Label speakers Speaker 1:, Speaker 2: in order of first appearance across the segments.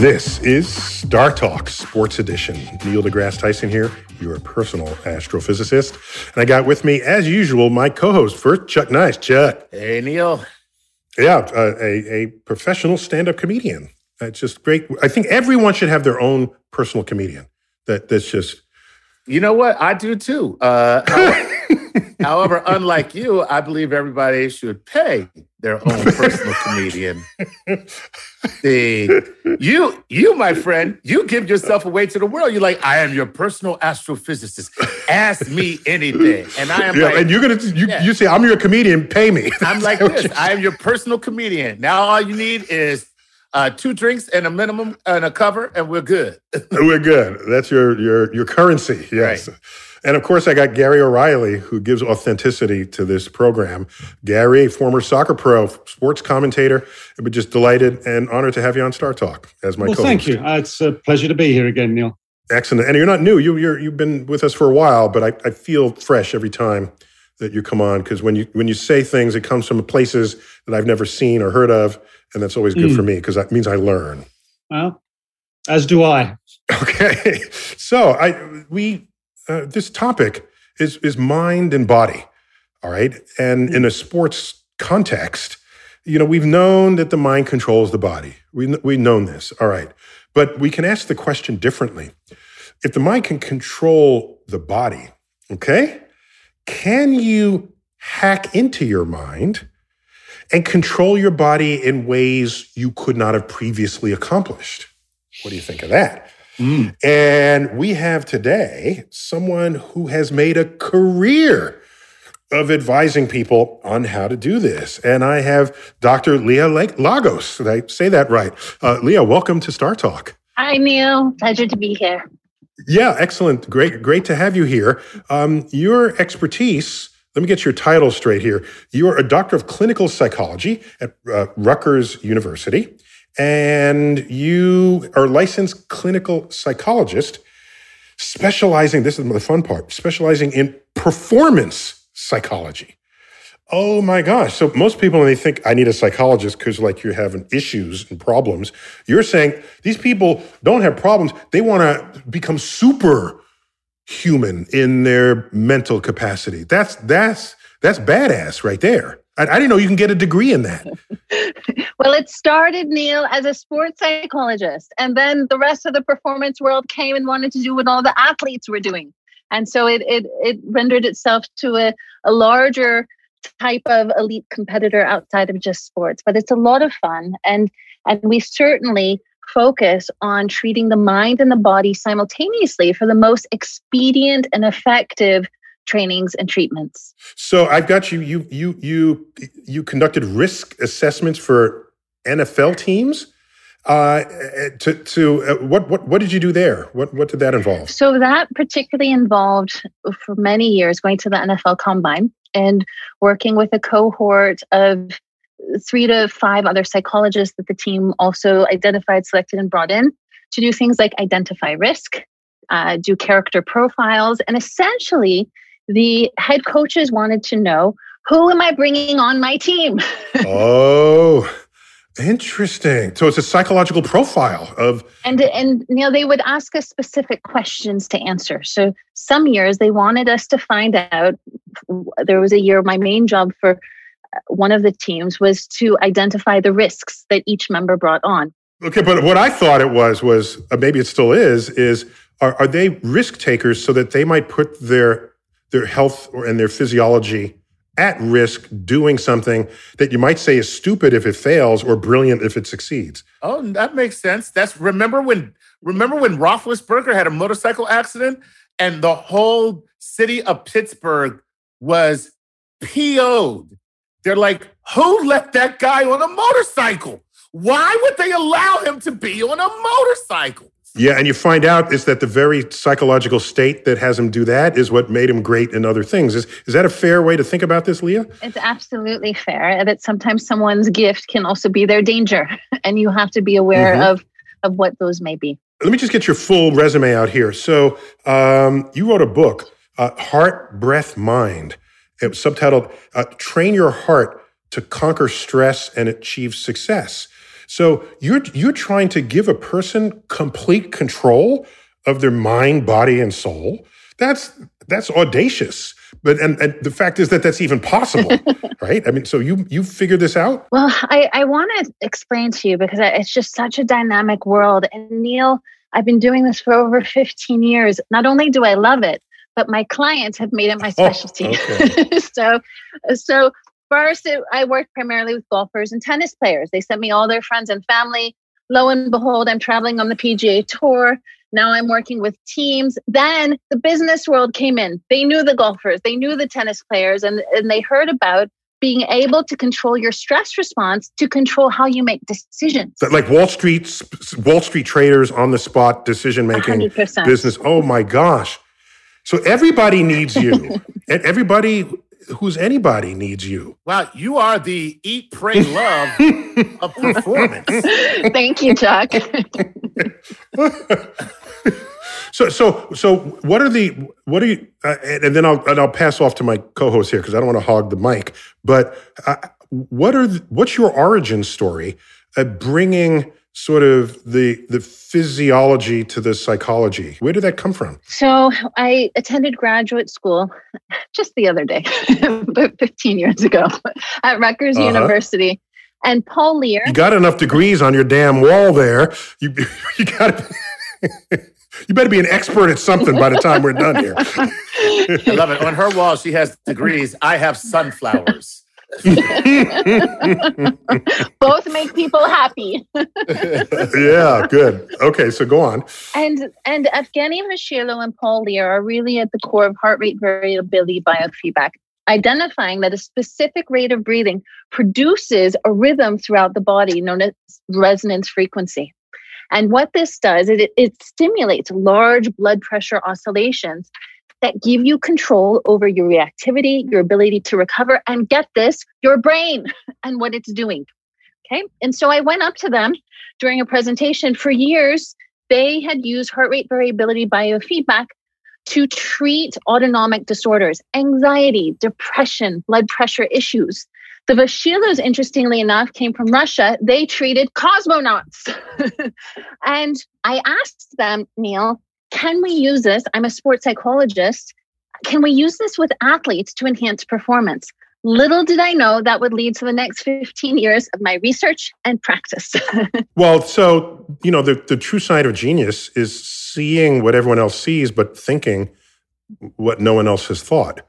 Speaker 1: This is Star Talk Sports Edition. Neil deGrasse Tyson here, your personal astrophysicist. And I got with me, as usual, my co host first, Chuck Nice. Chuck.
Speaker 2: Hey, Neil.
Speaker 1: Yeah, uh, a, a professional stand up comedian. That's just great. I think everyone should have their own personal comedian. That That's just.
Speaker 2: You know what? I do too. Uh, However, unlike you, I believe everybody should pay their own personal comedian. The you, you, my friend, you give yourself away to the world. You're like, I am your personal astrophysicist. Ask me anything, and I am.
Speaker 1: Yeah,
Speaker 2: like,
Speaker 1: and you're gonna you,
Speaker 2: yeah.
Speaker 1: you say I'm your comedian. Pay me.
Speaker 2: I'm like this. I am your personal comedian. Now all you need is uh, two drinks and a minimum and a cover, and we're good.
Speaker 1: we're good. That's your your your currency. Yes.
Speaker 2: Right.
Speaker 1: And of course, I got Gary O'Reilly, who gives authenticity to this program. Gary, former soccer pro, sports commentator, but just delighted and honored to have you on Star Talk as my
Speaker 3: well,
Speaker 1: co-host.
Speaker 3: thank you. Uh, it's a pleasure to be here again, Neil.
Speaker 1: Excellent. And you're not new. You, you're, you've been with us for a while, but I, I feel fresh every time that you come on because when you when you say things, it comes from places that I've never seen or heard of, and that's always good
Speaker 3: Mm.
Speaker 1: for me because that means I learn.
Speaker 3: Well, as do I.
Speaker 1: Okay, so I we uh, this topic is is mind and body, all right, and in a sports context, you know we've known that the mind controls the body. We we've known this, all right, but we can ask the question differently. If the mind can control the body, okay, can you hack into your mind and control your body in ways you could not have previously accomplished? What do you think of that?
Speaker 3: Mm.
Speaker 1: And we have today someone who has made a career of advising people on how to do this. And I have Dr. Leah Lag- Lagos. Did I say that right? Uh, Leah, welcome to Star Talk.
Speaker 4: Hi, Neil. Pleasure to be here.
Speaker 1: Yeah, excellent. Great, great to have you here. Um, your expertise. Let me get your title straight here. You are a doctor of clinical psychology at uh, Rutgers University, and you are licensed clinical psychologist, specializing. This is the fun part. Specializing in performance psychology. Oh my gosh. So most people, when they think I need a psychologist because like you're having issues and problems, you're saying these people don't have problems. They want to become super human in their mental capacity. That's, that's, that's badass right there. I, I didn't know you can get a degree in that.
Speaker 4: Well, it started, Neil, as a sports psychologist. And then the rest of the performance world came and wanted to do what all the athletes were doing. And so it, it, it rendered itself to a, a larger type of elite competitor outside of just sports. But it's a lot of fun. And, and we certainly focus on treating the mind and the body simultaneously for the most expedient and effective trainings and treatments.
Speaker 1: So I've got you. You you you you conducted risk assessments for NFL teams. Uh, to to uh, what what what did you do there? What what did that involve?
Speaker 4: So that particularly involved for many years going to the NFL Combine and working with a cohort of three to five other psychologists that the team also identified, selected, and brought in to do things like identify risk, uh, do character profiles. And essentially, the head coaches wanted to know who am I bringing on my team?
Speaker 1: oh, interesting. So it's a psychological profile of.
Speaker 4: And, and, you know, they would ask us specific questions to answer. So some years they wanted us to find out. There was a year, my main job for uh, one of the teams was to identify the risks that each member brought on.
Speaker 1: Okay, but what I thought it was was uh, maybe it still is is are, are they risk takers so that they might put their their health and their physiology at risk doing something that you might say is stupid if it fails or brilliant if it succeeds.
Speaker 2: Oh, that makes sense. That's remember when remember when Roethlisberger had a motorcycle accident and the whole city of Pittsburgh was PO'd. They're like, who let that guy on a motorcycle? Why would they allow him to be on a motorcycle?
Speaker 1: Yeah, and you find out is that the very psychological state that has him do that is what made him great in other things. Is is that a fair way to think about this, Leah?
Speaker 4: It's absolutely fair. That sometimes someone's gift can also be their danger, and you have to be aware mm-hmm. of of what those may be.
Speaker 1: Let me just get your full resume out here. So um, you wrote a book, uh, Heart, Breath, Mind. It was subtitled uh, "Train Your Heart to Conquer Stress and Achieve Success." So you're you're trying to give a person complete control of their mind, body, and soul. That's that's audacious. But and, and the fact is that that's even possible, right? I mean, so you you figured this out.
Speaker 4: Well, I I want to explain to you because it's just such a dynamic world. And Neil, I've been doing this for over 15 years. Not only do I love it, but my clients have made it my oh, specialty. Oh, okay. so so First, it, I worked primarily with golfers and tennis players. They sent me all their friends and family. Lo and behold, I'm traveling on the PGA Tour. Now I'm working with teams. Then the business world came in. They knew the golfers, they knew the tennis players, and, and they heard about being able to control your stress response to control how you make decisions.
Speaker 1: Like Wall Street, Wall Street traders on the spot decision making business. Oh my gosh! So everybody needs you, and everybody who's anybody needs you.
Speaker 2: Wow, you are the eat, pray, love of performance.
Speaker 4: Thank you, Chuck.
Speaker 1: so, so, so, what are the what are you? Uh, and then I'll and I'll pass off to my co-host here because I don't want to hog the mic. But uh, what are the, what's your origin story at bringing? Sort of the the physiology to the psychology where did that come from
Speaker 4: so i attended graduate school just the other day about 15 years ago at rutgers uh-huh. university and paul lehrer
Speaker 1: you got enough degrees on your damn wall there you you got You better be an expert at something by the time we're done here.
Speaker 2: I love it. On her wall, she has degrees. I have sunflowers.
Speaker 4: Both make people happy.
Speaker 1: yeah, good. Okay, so go on.
Speaker 4: And and Evgeny Vaschillo and Paul Lehrer are really at the core of heart rate variability biofeedback, identifying that a specific rate of breathing produces a rhythm throughout the body known as resonance frequency. And what this does is it, it stimulates large blood pressure oscillations that give you control over your reactivity, your ability to recover, and get this, your brain and what it's doing. Okay. And so I went up to them during a presentation. For years, they had used heart rate variability biofeedback to treat autonomic disorders, anxiety, depression, blood pressure issues. The Vaschillos, interestingly enough, came from Russia. They treated cosmonauts. and I asked them, Neil, can we use this? I'm a sports psychologist. Can we use this with athletes to enhance performance? Little did I know that would lead to the next 15 years of my research and practice.
Speaker 1: well, so, you know, the, the true sign of genius is seeing what everyone else sees, but thinking what no one else has thought.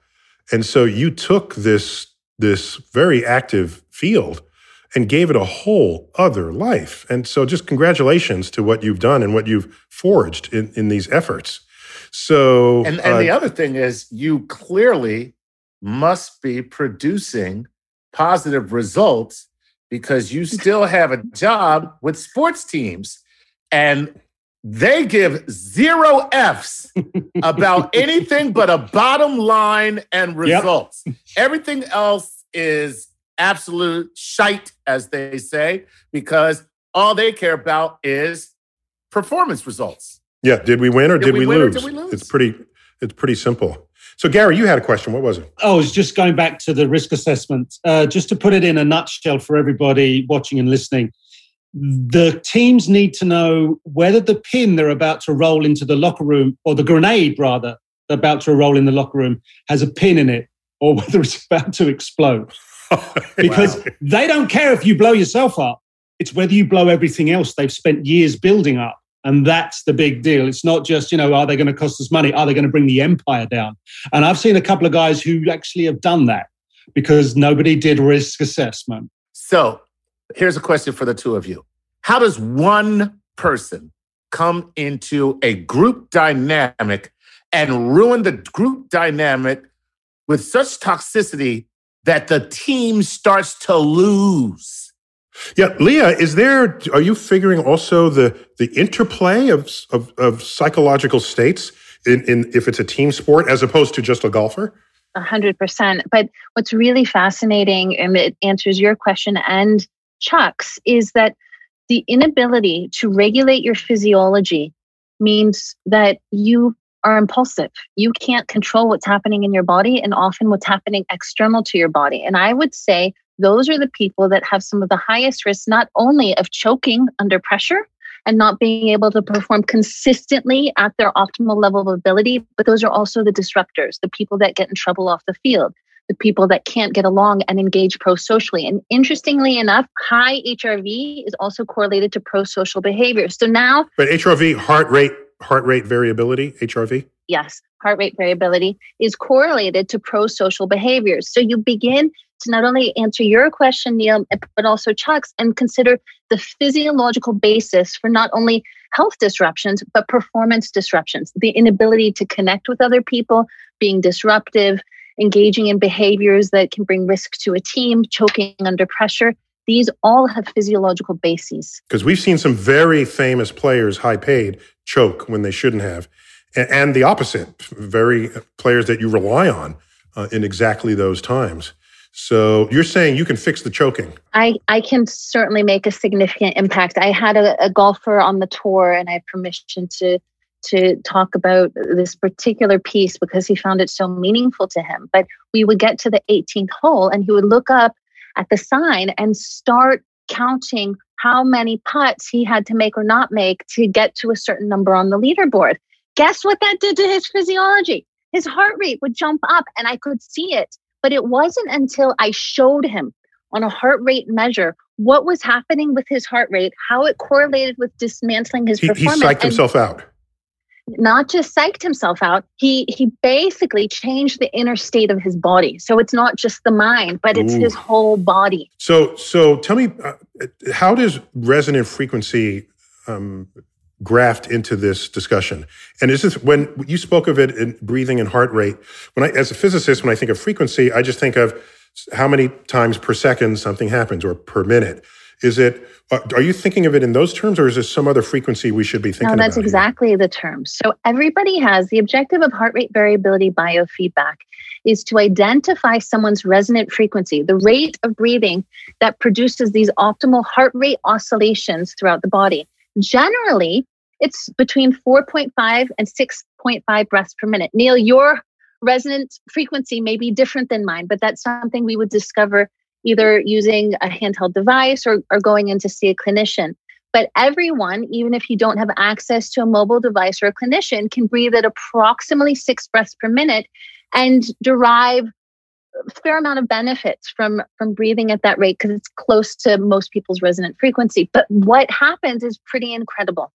Speaker 1: And so you took this, this very active field and gave it a whole other life. And so just congratulations to what you've done and what you've forged in, in these efforts. So
Speaker 2: And and uh, the other thing is you clearly must be producing positive results because you still have a job with sports teams and they give zero F's about anything but a bottom line and results. Yep. Everything else is absolute shite, as they say, because all they care about is performance results.
Speaker 1: Yeah, did we win or
Speaker 2: Did
Speaker 1: did,
Speaker 2: we
Speaker 1: we,
Speaker 2: win or
Speaker 1: lose?
Speaker 2: did we lose?
Speaker 1: It's pretty it's pretty simple. So Gary, you had a question. What was it?
Speaker 3: Oh, it's just going back to the risk assessment. Uh, just to put it in a nutshell for everybody watching and listening, the teams need to know whether the pin they're about to roll into the locker room, or the grenade rather, they're about to roll in the locker room, has a pin in it, or whether it's about to explode. Because
Speaker 1: Wow.
Speaker 3: they don't care if you blow yourself up. It's whether you blow everything else they've spent years building up. And that's the big deal. It's not just, you know, are they going to cost us money? Are they going to bring the empire down? And I've seen a couple of guys who actually have done that because nobody did risk assessment.
Speaker 2: So here's a question for the two of you. How does one person come into a group dynamic and ruin the group dynamic with such toxicity that the team starts to lose?
Speaker 1: Yeah, Leah, is there? Are you figuring also the the interplay of of, of psychological states in, in if it's a team sport as opposed to just a golfer?
Speaker 4: A hundred percent. But what's really fascinating, and it answers your question and Chuck's, is that the inability to regulate your physiology means that you are impulsive. You can't control what's happening in your body and often what's happening external to your body. And I would say those are the people that have some of the highest risks, not only of choking under pressure and not being able to perform consistently at their optimal level of ability, but those are also the disruptors, the people that get in trouble off the field, the people that can't get along and engage pro socially. And interestingly enough, high HRV is also correlated to pro social behavior. So now,
Speaker 1: But HRV, heart rate, heart rate variability, HRV.
Speaker 4: yes, heart rate variability is correlated to pro social behaviors. So you begin to not only answer your question, Neil, but also Chuck's, and consider the physiological basis for not only health disruptions, but performance disruptions, the inability to connect with other people, being disruptive, engaging in behaviors that can bring risk to a team, choking under pressure. These all have physiological bases.
Speaker 1: Because we've seen some very famous players, high paid, choke when they shouldn't have, and the opposite, very players that you rely on uh, in exactly those times. So you're saying you can fix the choking.
Speaker 4: I, I can certainly make a significant impact. I had a, a golfer on the tour and I had permission to to talk about this particular piece because he found it so meaningful to him. But we would get to the 18th hole and he would look up at the sign and start counting how many putts he had to make or not make to get to a certain number on the leaderboard. Guess what that did to his physiology? His heart rate would jump up and I could see it. But it wasn't until I showed him on a heart rate measure what was happening with his heart rate, how it correlated with dismantling his
Speaker 1: He, he
Speaker 4: performance.
Speaker 1: psyched
Speaker 4: and
Speaker 1: himself out.
Speaker 4: Not just psyched himself out, he he basically changed the inner state of his body. So it's not just the mind, but it's
Speaker 1: Ooh.
Speaker 4: his whole body.
Speaker 1: So, so tell me, uh, how does resonant frequency um, graft into this discussion? And is this when you spoke of it in breathing and heart rate? When I, as a physicist, when I think of frequency, I just think of how many times per second something happens or per minute. Is it? Are you thinking of it in those terms, or is there some other frequency we should be thinking
Speaker 4: No,
Speaker 1: about?
Speaker 4: that's
Speaker 1: here?
Speaker 4: exactly the term. So everybody has the objective of heart rate variability biofeedback is to identify someone's resonant frequency, the rate of breathing that produces these optimal heart rate oscillations throughout the body. Generally, it's between 4.5 and 6.5 breaths per minute. Neil, your resonant frequency may be different than mine, but that's something we would discover either using a handheld device or, or going in to see a clinician. But everyone, even if you don't have access to a mobile device or a clinician, can breathe at approximately six breaths per minute and derive a fair amount of benefits from, from breathing at that rate because it's close to most people's resonant frequency. But what happens is pretty incredible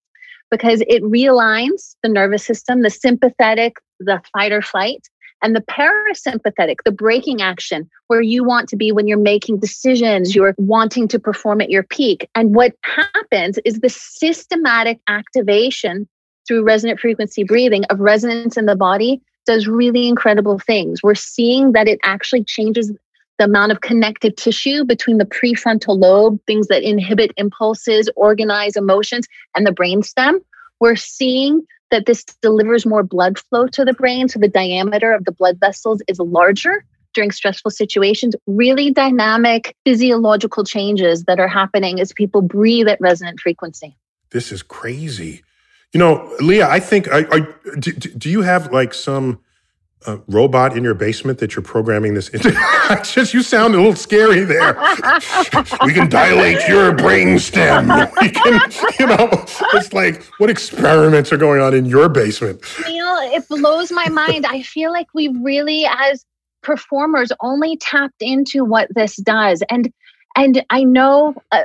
Speaker 4: because it realigns the nervous system, the sympathetic, the fight or flight, and the parasympathetic, the braking action, where you want to be when you're making decisions, you're wanting to perform at your peak. And what happens is the systematic activation through resonant frequency breathing of resonance in the body does really incredible things. We're seeing that it actually changes the amount of connective tissue between the prefrontal lobe, things that inhibit impulses, organize emotions, and the brainstem. We're seeing that this delivers more blood flow to the brain. So the diameter of the blood vessels is larger during stressful situations. Really dynamic physiological changes that are happening as people breathe at resonant frequency.
Speaker 1: This is crazy. You know, Leah, I think, I, I, do, do you have like some uh, robot in your basement that you're programming this into? just you sound a little scary there. we can dilate your brainstem. We can, you know, it's like what experiments are going on in your basement?
Speaker 4: Neil, it blows my mind. I feel like we really, as performers, only tapped into what this does, and and I know uh,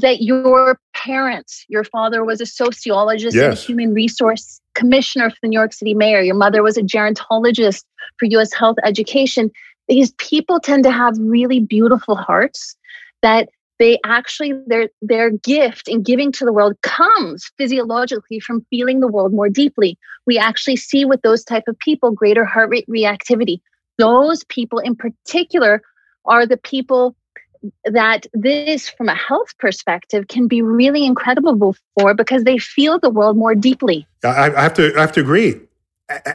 Speaker 4: that your parents, your father was a sociologist yes. and a human resource commissioner for the New York City mayor. Your mother was a gerontologist for US health education. These people tend to have really beautiful hearts that they actually their their gift in giving to the world comes physiologically from feeling the world more deeply we actually see with those type of people greater heart rate reactivity those people in particular are the people that this, from a health perspective, can be really incredible for because they feel the world more deeply.
Speaker 1: I, I have to, I have to agree.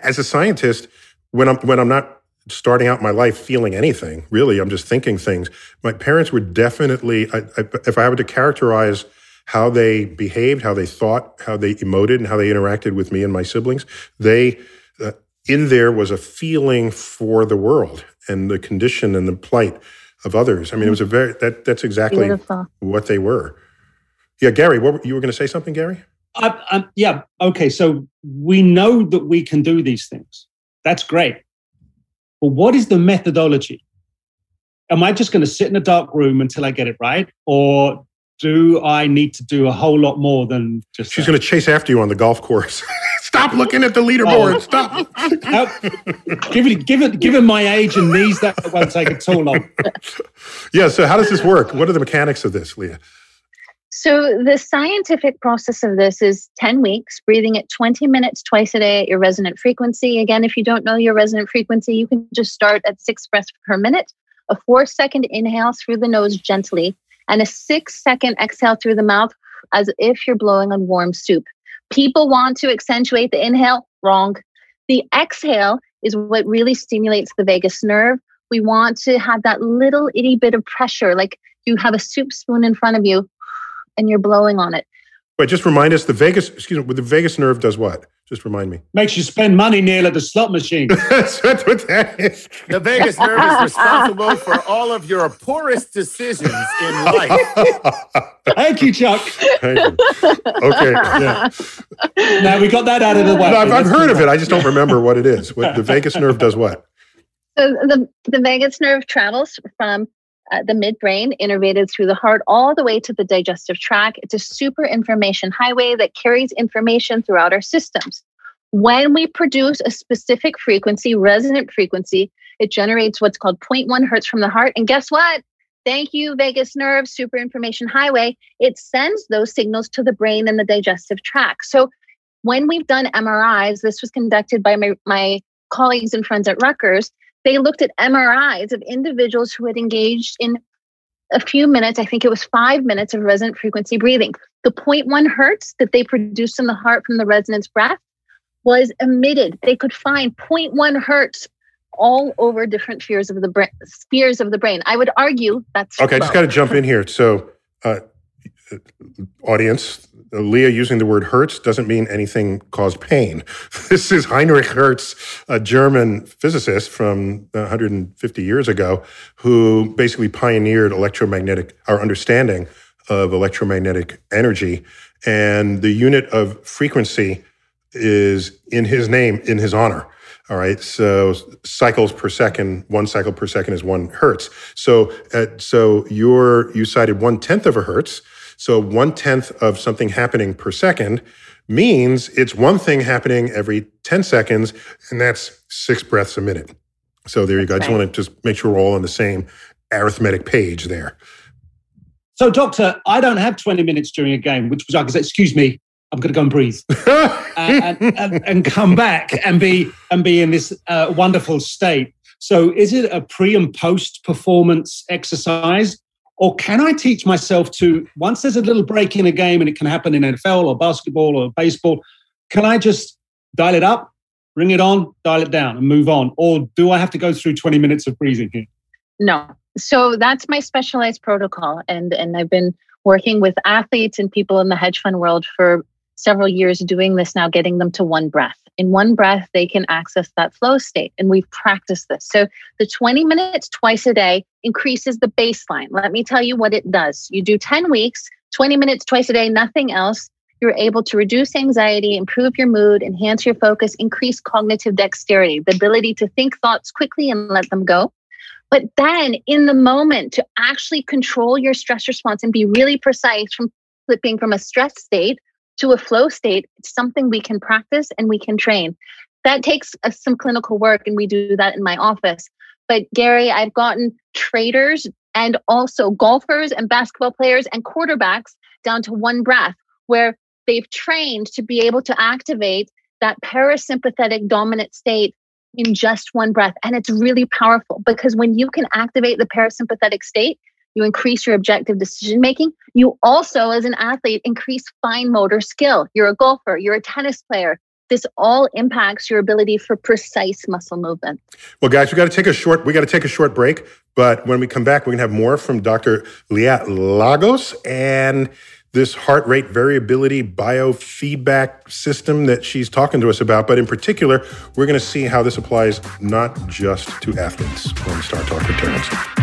Speaker 1: As a scientist, when I'm when I'm not starting out my life feeling anything, really, I'm just thinking things. My parents were definitely, I, I, if I were to characterize how they behaved, how they thought, how they emoted, and how they interacted with me and my siblings, they uh, in there was a feeling for the world and the condition and the plight of others. I mean, it was a very that that's exactly Beautiful. what they were. Yeah, Gary, what you were going to say something, Gary?
Speaker 3: I, I, yeah. Okay. So we know that we can do these things. That's great. But what is the methodology? Am I just going to sit in a dark room until I get it right, or do I need to do a whole lot more than just?
Speaker 1: She's going to chase after you on the golf course. Stop looking at the leaderboard. Oh.
Speaker 3: Stop. give it, give it, given my age and knees, that won't take it too long.
Speaker 1: yeah. So, how does this work? What are the mechanics of this, Leah?
Speaker 4: So, the scientific process of this is 10 weeks, breathing at 20 minutes twice a day at your resonant frequency. Again, if you don't know your resonant frequency, you can just start at six breaths per minute, a four second inhale through the nose gently, and a six second exhale through the mouth as if you're blowing on warm soup. People want to accentuate the inhale, wrong. The exhale is what really stimulates the vagus nerve. We want to have that little itty bit of pressure, like you have a soup spoon in front of you and you're blowing on it.
Speaker 1: But just remind us the vagus, excuse me, the vagus nerve does what? Just remind me.
Speaker 3: Makes you spend money, Neil, at the slot machine.
Speaker 2: That's what that is. The vagus nerve is responsible for all of your poorest decisions in life.
Speaker 3: Thank you, Chuck.
Speaker 1: Thank you. Okay. Yeah.
Speaker 3: Now we got that out of the way.
Speaker 1: No, I've, I've heard of it. I just don't remember what it is. What, the vagus nerve does what?
Speaker 4: So the, the vagus nerve travels from uh, the midbrain, innervated through the heart, all the way to the digestive tract. It's a super information highway that carries information throughout our systems. When we produce a specific frequency, resonant frequency, it generates what's called 0.1 hertz from the heart. And guess what? Thank you, vagus nerve, super information highway. It sends those signals to the brain and the digestive tract. So when we've done MRIs, this was conducted by my, my colleagues and friends at Rutgers, they looked at MRIs of individuals who had engaged in a few minutes, I think it was five minutes of resonant frequency breathing. The 0.1 hertz that they produced in the heart from the resonance breath was emitted. They could find 0.1 hertz all over different spheres of the brain. Spheres of the brain. I would argue that's
Speaker 1: okay. Low. I just got to jump in here. So, uh, audience, Leah using the word Hertz doesn't mean anything caused pain. This is Heinrich Hertz, a German physicist from 150 years ago, who basically pioneered electromagnetic, our understanding of electromagnetic energy. And the unit of frequency is in his name, in his honor. All right. So cycles per second, one cycle per second is one hertz. So, uh, so you're, you cited one tenth of a hertz. So one tenth of something happening per second means it's one thing happening every 10 seconds, and that's six breaths a minute. So there you go. I just want to just make sure we're all on the same arithmetic page there.
Speaker 3: So, doctor, I don't have 20 minutes during a game, which was I could say, excuse me, I'm going to go and breathe and, and, and, come back and be and be in this uh, wonderful state. So, is it a pre and post performance exercise, or can I teach myself to, once there's a little break in a game and it can happen in NFL or basketball or baseball, can I just dial it up, bring it on, dial it down and move on? Or do I have to go through 20 minutes of breathing here?
Speaker 4: No. So that's my specialized protocol. And, and I've been working with athletes and people in the hedge fund world for several years doing this now, getting them to one breath. In one breath, they can access that flow state. And we've practiced this. So the 20 minutes twice a day increases the baseline. Let me tell you what it does. You do 10 weeks, 20 minutes twice a day, nothing else. You're able to reduce anxiety, improve your mood, enhance your focus, increase cognitive dexterity, the ability to think thoughts quickly and let them go. But then in the moment, to actually control your stress response and be really precise from flipping from a stress state to a flow state, it's something we can practice and we can train. That takes uh, some clinical work, and we do that in my office. But Gary, I've gotten traders and also golfers and basketball players and quarterbacks down to one breath, where they've trained to be able to activate that parasympathetic dominant state in just one breath. And it's really powerful because when you can activate the parasympathetic state, you increase your objective decision making. You also, as an athlete, increase fine motor skill. You're a golfer, you're a tennis player. This all impacts your ability for precise muscle movement.
Speaker 1: Well, guys, we got to take a short. We got to take a short break. But when we come back, we're gonna have more from Dr. Leah Lagos and this heart rate variability biofeedback system that she's talking to us about. But in particular, we're going to see how this applies not just to athletes when Star Talk returns.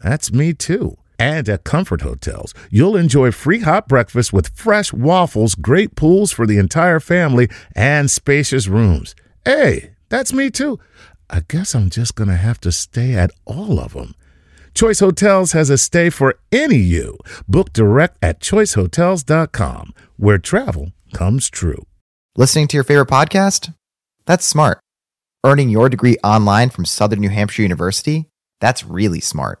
Speaker 2: That's me too. And at Comfort Hotels, you'll enjoy free hot breakfast with fresh waffles, great pools for the entire family, and spacious rooms. Hey, that's me too. I guess I'm just going to have to stay at all of them. Choice Hotels has a stay for any you. Book direct at choicehotels.com, where travel comes true.
Speaker 5: Listening to your favorite podcast? That's smart. Earning your degree online from Southern New Hampshire University? That's really smart.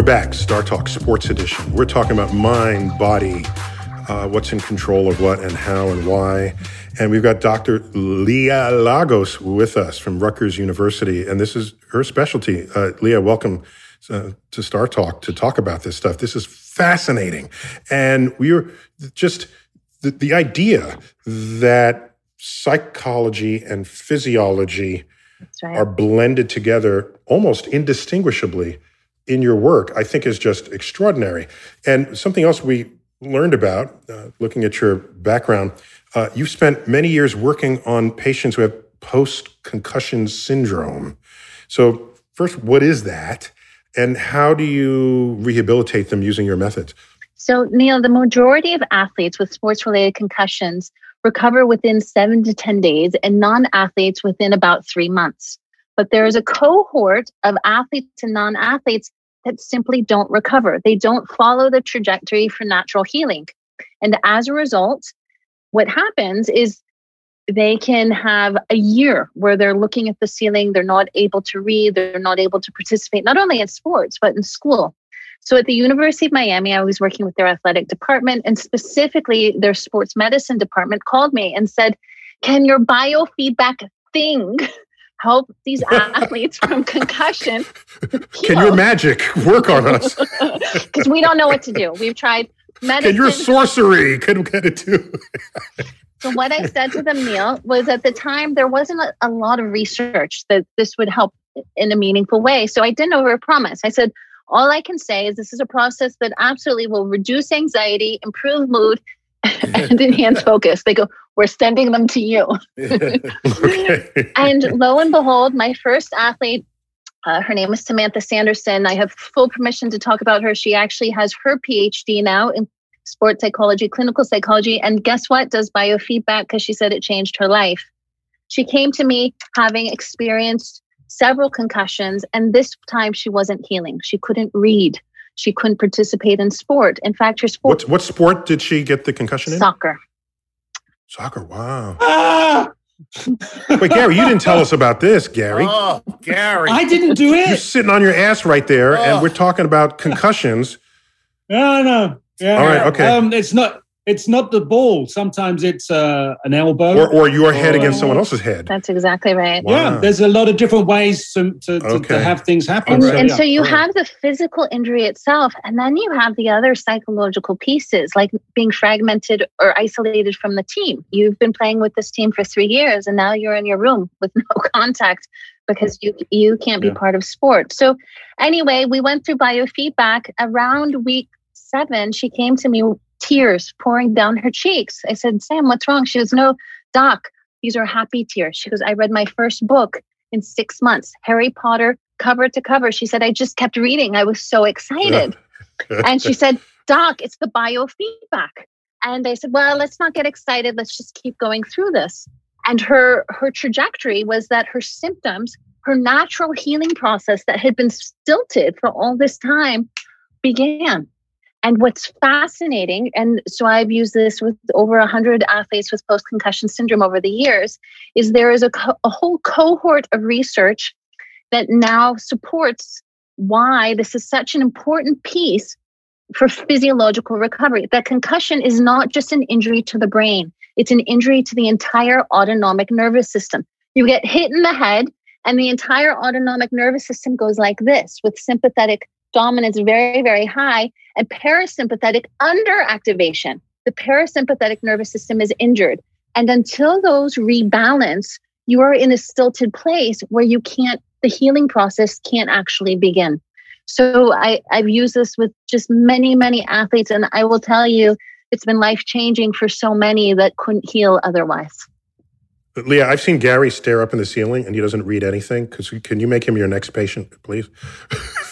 Speaker 1: We're back, Star Talk Sports Edition. We're talking about mind, body, uh, what's in control of what and how and why. And we've got Dr. Leah Lagos with us from Rutgers University, and this is her specialty. Uh, Leah, welcome uh, to Star Talk to talk about this stuff. This is fascinating. And we're just the, the idea that psychology and physiology right. are blended together almost indistinguishably in your work, I think is just extraordinary. And something else we learned about, uh, looking at your background, uh, you've spent many years working on patients who have post concussion syndrome. So, first, what is that? And how do you rehabilitate them using your methods?
Speaker 4: So, Neil, the majority of athletes with sports related concussions recover within seven to 10 days, and non athletes within about three months. But there is a cohort of athletes and non athletes that simply don't recover. They don't follow the trajectory for natural healing. And as a result, what happens is they can have a year where they're looking at the ceiling, they're not able to read, they're not able to participate, not only in sports, but in school. So at the University of Miami, I was working with their athletic department and specifically their sports medicine department called me and said, Can your biofeedback thing help these athletes from concussion?
Speaker 1: Can your magic work on us?
Speaker 4: Because we don't know what to do. We've tried medicine.
Speaker 1: Can your sorcery can get it too?
Speaker 4: So what I said to them, Neil, was at the time there wasn't a, a, lot of research that this would help in a meaningful way. So I didn't overpromise. I said, all I can say is this is a process that absolutely will reduce anxiety, improve mood, and enhance focus. They go, we're sending them to you. okay. And lo and behold, my first athlete, uh, her name is Samantha Sanderson. I have full permission to talk about her. She actually has her PhD now in sports psychology, clinical psychology, and guess what? Does biofeedback because she said it changed her life. She came to me having experienced several concussions, and this time she wasn't healing. She couldn't read. She couldn't participate in sport. In fact, her sport.
Speaker 1: What, what sport did she get the concussion in?
Speaker 4: Soccer.
Speaker 1: Soccer, wow. Ah! Wait, Gary, you didn't tell us about this, Gary.
Speaker 2: Oh, Gary.
Speaker 3: I didn't do it.
Speaker 1: You're sitting on your ass right there, oh. and we're talking about concussions.
Speaker 3: No, no. Yeah.
Speaker 1: All right. Okay.
Speaker 3: Um, it's not. It's not the ball. Sometimes it's uh, an elbow,
Speaker 1: or, or your head or, against someone else's head.
Speaker 4: That's exactly right.
Speaker 3: Wow. Yeah, there's a lot of different ways to to, to, okay. to have things happen.
Speaker 4: And, so, and yeah. so you have the physical injury itself, and then you have the other psychological pieces, like being fragmented or isolated from the team. You've been playing with this team for three years, and now you're in your room with no contact because you you can't be yeah. part of sport. So anyway, we went through biofeedback around week seven, she came to me, tears pouring down her cheeks. I said, Sam, what's wrong? She goes, No, doc, these are happy tears. She goes, I read my first book in six months, Harry Potter, cover to cover. She said, I just kept reading. I was so excited. and she said, Doc, it's the biofeedback. And I said, Well, let's not get excited. Let's just keep going through this. And her her trajectory was that her symptoms, her natural healing process that had been stilted for all this time began. And what's fascinating, and so I've used this with over 100 athletes with post concussion syndrome over the years, is there is a, co- a whole cohort of research that now supports why this is such an important piece for physiological recovery. That concussion is not just an injury to the brain, it's an injury to the entire autonomic nervous system. You get hit in the head, and the entire autonomic nervous system goes like this with sympathetic dominance very, very high, and parasympathetic underactivation. The parasympathetic nervous system is injured. And until those rebalance, you are in a stilted place where you can't, the healing process can't actually begin. So I, I've used this with just many, many athletes, and I will tell you, it's been life changing for so many that couldn't heal otherwise.
Speaker 1: Leah, I've seen Gary stare up in the ceiling and he doesn't read anything. Because can you make him your next patient, please?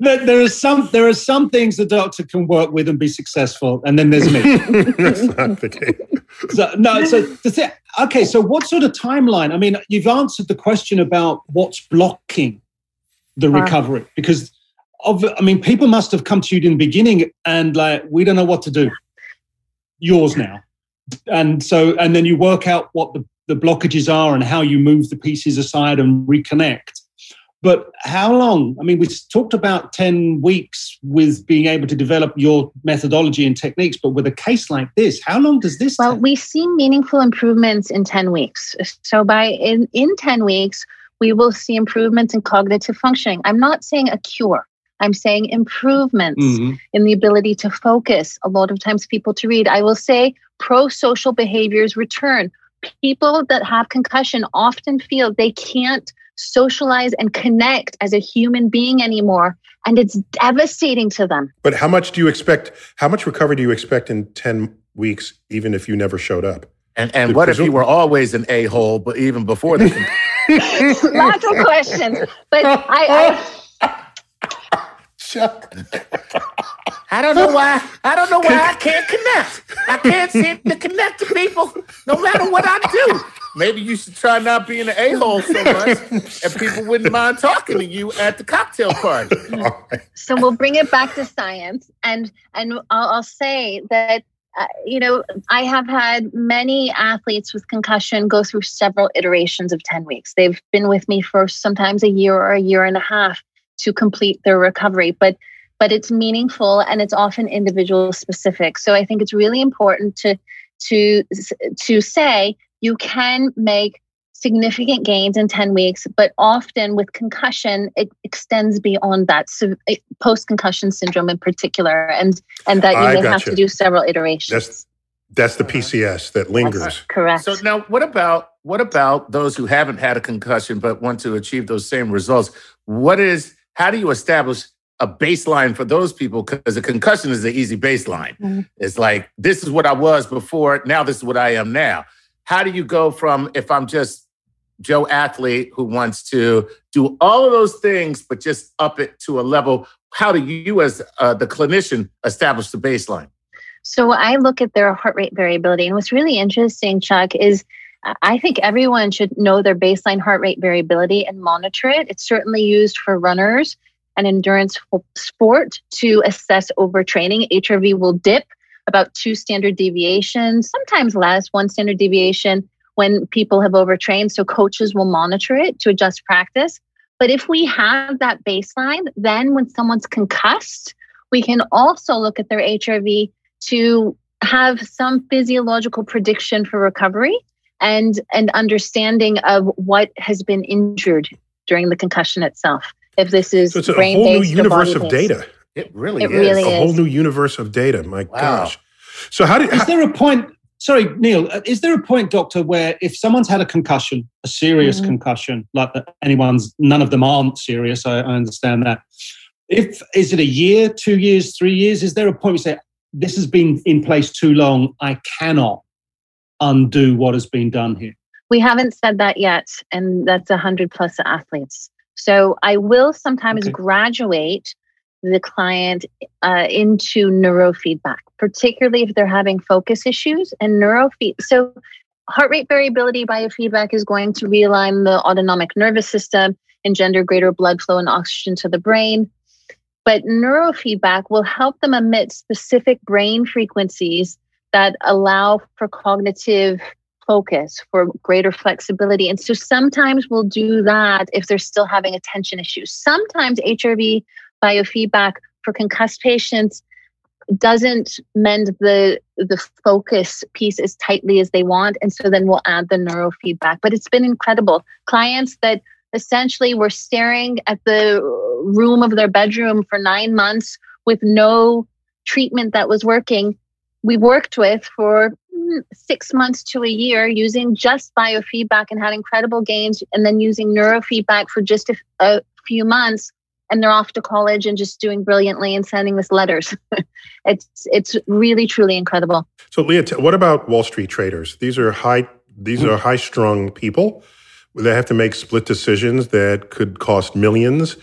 Speaker 3: there are some there are some things the doctor can work with and be successful, and then there's me.
Speaker 1: That's not the case.
Speaker 3: So, no, so the thing, okay. So, what sort of timeline? I mean, you've answered the question about what's blocking the recovery because of. I mean, people must have come to you in the beginning and like, we don't know what to do. Yours now, and so and then you work out what the the blockages are and how you move the pieces aside and reconnect but how long? I mean, we talked about 10 weeks with being able to develop your methodology and techniques, but with a case like this, how long does this
Speaker 4: Well,
Speaker 3: take?
Speaker 4: we see meaningful improvements in 10 weeks. So by in, in 10 weeks, we will see improvements in cognitive functioning. I'm not saying a cure. I'm saying improvements mm-hmm. in the ability to focus. A lot of times people to read. I will say pro-social behaviors return. People that have concussion often feel they can't socialize and connect as a human being anymore. And it's devastating to them.
Speaker 1: But how much do you expect? How much recovery do you expect in 10 weeks, even if you never showed up?
Speaker 2: And, and what presume- if you were always an a hole, but even before that?
Speaker 4: Lots of questions. But I, I
Speaker 2: Chuck. I don't know why. I don't know why I can't connect. I can't seem to connect to people no matter what I do. maybe you should try not being an a hole so much, and people wouldn't mind talking to you at the cocktail party.
Speaker 4: So we'll bring it back to science, and and I'll, I'll say that uh, you know, I have had many athletes with concussion go through several iterations of 10 weeks. They've been with me for sometimes a year or a year and a half to complete their recovery, but but it's meaningful and it's often individual specific. So I think it's really important to to to say you can make significant gains in 10 weeks, but often with concussion, it extends beyond that. So eh, post concussion syndrome in particular, and and that you I may have you. to do several iterations.
Speaker 1: That's that's the uh-huh. PCS that lingers. That's
Speaker 4: correct.
Speaker 2: So now what about what about those who haven't had a concussion but want to achieve those same results? What is how do you establish a baseline for those people because a concussion is an easy baseline. Mm-hmm. It's like this is what I was before, now this is what I am now. How do you go from if I'm just Joe athlete who wants to do all of those things, but just up it to a level. How do you, as uh, the clinician, establish the baseline?
Speaker 4: So I look at their heart rate variability. And what's really interesting, Chuck, is I think everyone should know their baseline heart rate variability and monitor it. It's certainly used for runners and endurance sport to assess overtraining. HRV will dip about two standard deviations, sometimes less, one standard deviation when people have overtrained. So coaches will monitor it to adjust practice. But if we have that baseline, then when someone's concussed, we can also look at their HRV to have some physiological prediction for recovery and and understanding of what has been injured during the concussion itself. If this is
Speaker 1: so it's a whole new universe of data.
Speaker 2: It really
Speaker 4: it
Speaker 2: is
Speaker 4: really
Speaker 1: a whole new universe of data. My wow. gosh. So how did
Speaker 3: is there a point sorry, Neil, uh, is there a point, doctor, where if someone's had a concussion, a serious mm-hmm. concussion, like anyone's, none of them aren't serious, I, I, understand that. If is it a year, two years, three years? Is there a point where you say this has been in place too long? I cannot undo what has been done here.
Speaker 4: We haven't said that yet, and that's a hundred plus athletes. So I will sometimes okay. graduate the client uh, into neurofeedback, particularly if they're having focus issues and neurofeed. So, heart rate variability biofeedback is going to realign the autonomic nervous system, engender greater blood flow and oxygen to the brain. But neurofeedback will help them emit specific brain frequencies that allow for cognitive focus, for greater flexibility. And so sometimes we'll do that if they're still having attention issues. Sometimes HRV biofeedback for concussed patients doesn't mend the the focus piece as tightly as they want and so then we'll add the neurofeedback but it's been incredible clients that essentially were staring at the room of their bedroom for 9 months with no treatment that was working we worked with for mm, 6 months to a year using just biofeedback and had incredible gains and then using neurofeedback for just a, a few months and they're off to college and just doing brilliantly and sending us letters. it's it's really truly incredible.
Speaker 1: So Leah, what about Wall Street traders? These are high these are high strung people. They have to make split decisions that could cost millions.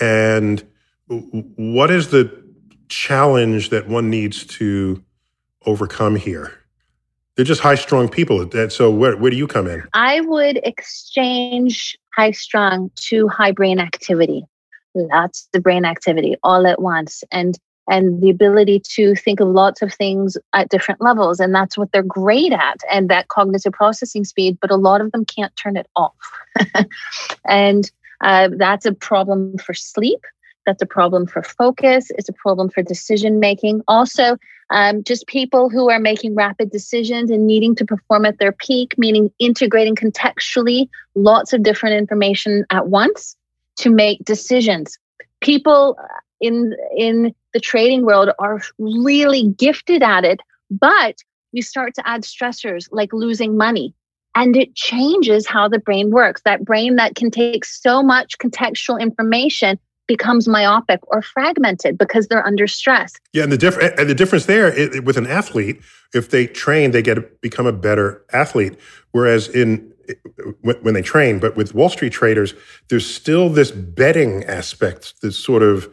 Speaker 1: And what is the challenge that one needs to overcome here? They're just high strung people. So where, where do you come in?
Speaker 4: I would exchange high strung to high brain activity lots of brain activity all at once and and the ability to think of lots of things at different levels and that's what they're great at and that cognitive processing speed but a lot of them can't turn it off and uh, that's a problem for sleep that's a problem for focus it's a problem for decision making also um, just people who are making rapid decisions and needing to perform at their peak meaning integrating contextually lots of different information at once to make decisions. People in in the trading world are really gifted at it, but you start to add stressors like losing money and it changes how the brain works. That brain that can take so much contextual information becomes myopic or fragmented because they're under stress.
Speaker 1: Yeah, and the difference and the difference there it, with an athlete, if they train, they get become a better athlete. Whereas in when they train, but with Wall Street traders, there's still this betting aspect, this sort of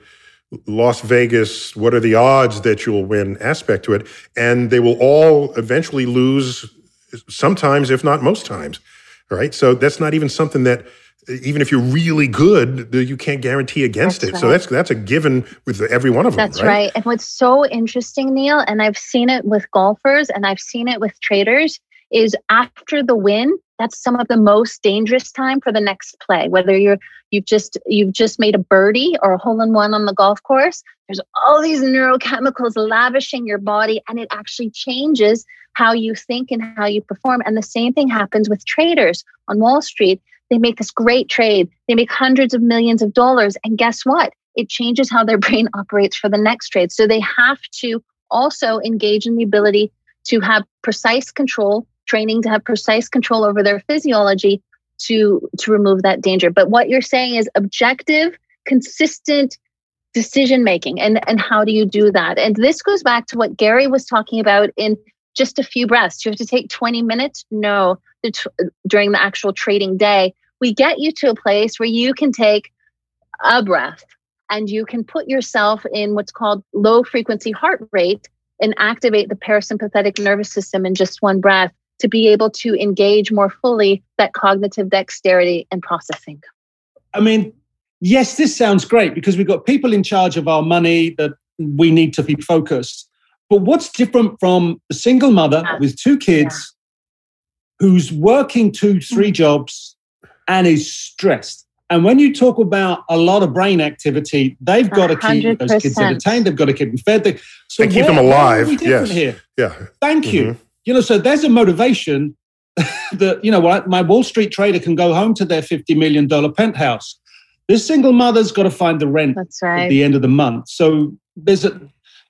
Speaker 1: Las Vegas, what are the odds that you'll win aspect to it. And they will all eventually lose sometimes, if not most times. right? So that's not even something that even if you're really good, you can't guarantee against
Speaker 4: That's
Speaker 1: it. So that's that's a given with every one of them.
Speaker 4: That's right. And what's so interesting, Neil, and I've seen it with golfers and I've seen it with traders, is after the win, that's some of the most dangerous time for the next play. Whether you're you've just you've just made a birdie or a hole in one on the golf course, there's all these neurochemicals lavishing your body, and it actually changes how you think and how you perform. And the same thing happens with traders on Wall Street. They make this great trade. They make hundreds of millions of dollars. And guess what? It changes how their brain operates for the next trade. So they have to also engage in the ability to have precise control, training to have precise control over their physiology to, to remove that danger. But what you're saying is objective, consistent decision making. And, and how do you do that? And this goes back to what Gary was talking about in just a few breaths. Do you have to take 20 minutes? No, during the actual trading day. We get you to a place where you can take a breath and you can put yourself in what's called low frequency heart rate and activate the parasympathetic nervous system in just one breath to be able to engage more fully that cognitive dexterity and processing.
Speaker 3: I mean, yes, this sounds great because we've got people in charge of our money that we need to be focused. But what's different from a single mother
Speaker 4: Yeah.
Speaker 3: with two kids who's working two, three jobs and is stressed? And when you talk about a lot of brain activity, they've got to keep those kids entertained. They've got to keep them fed. They, so
Speaker 1: keep them alive,
Speaker 3: we
Speaker 1: yes.
Speaker 3: Here?
Speaker 1: Yeah.
Speaker 3: Thank you. Mm-hmm. You know, so there's a motivation that, you know, my Wall Street trader can go home to their $50 million penthouse. This single mother's got to find the rent
Speaker 4: That's
Speaker 3: at the end of the month. So there's a,